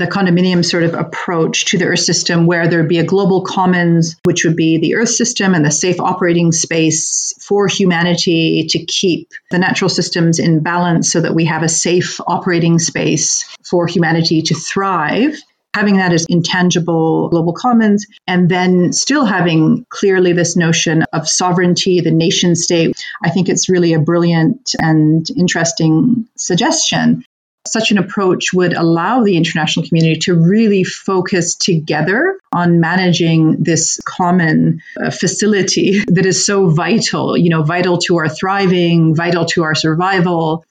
the condominium sort of approach to the Earth system, where there'd be a global commons, which would be the Earth system and the safe operating space for humanity to keep the natural systems in balance so that we have a safe operating space for humanity to thrive having that as intangible global commons, and then still having clearly this notion of sovereignty, the nation state. I think it's really a brilliant and interesting suggestion. Such an approach would allow the international community to really focus together on managing this common uh, facility that is so vital, you know, vital to our thriving, vital to our survival,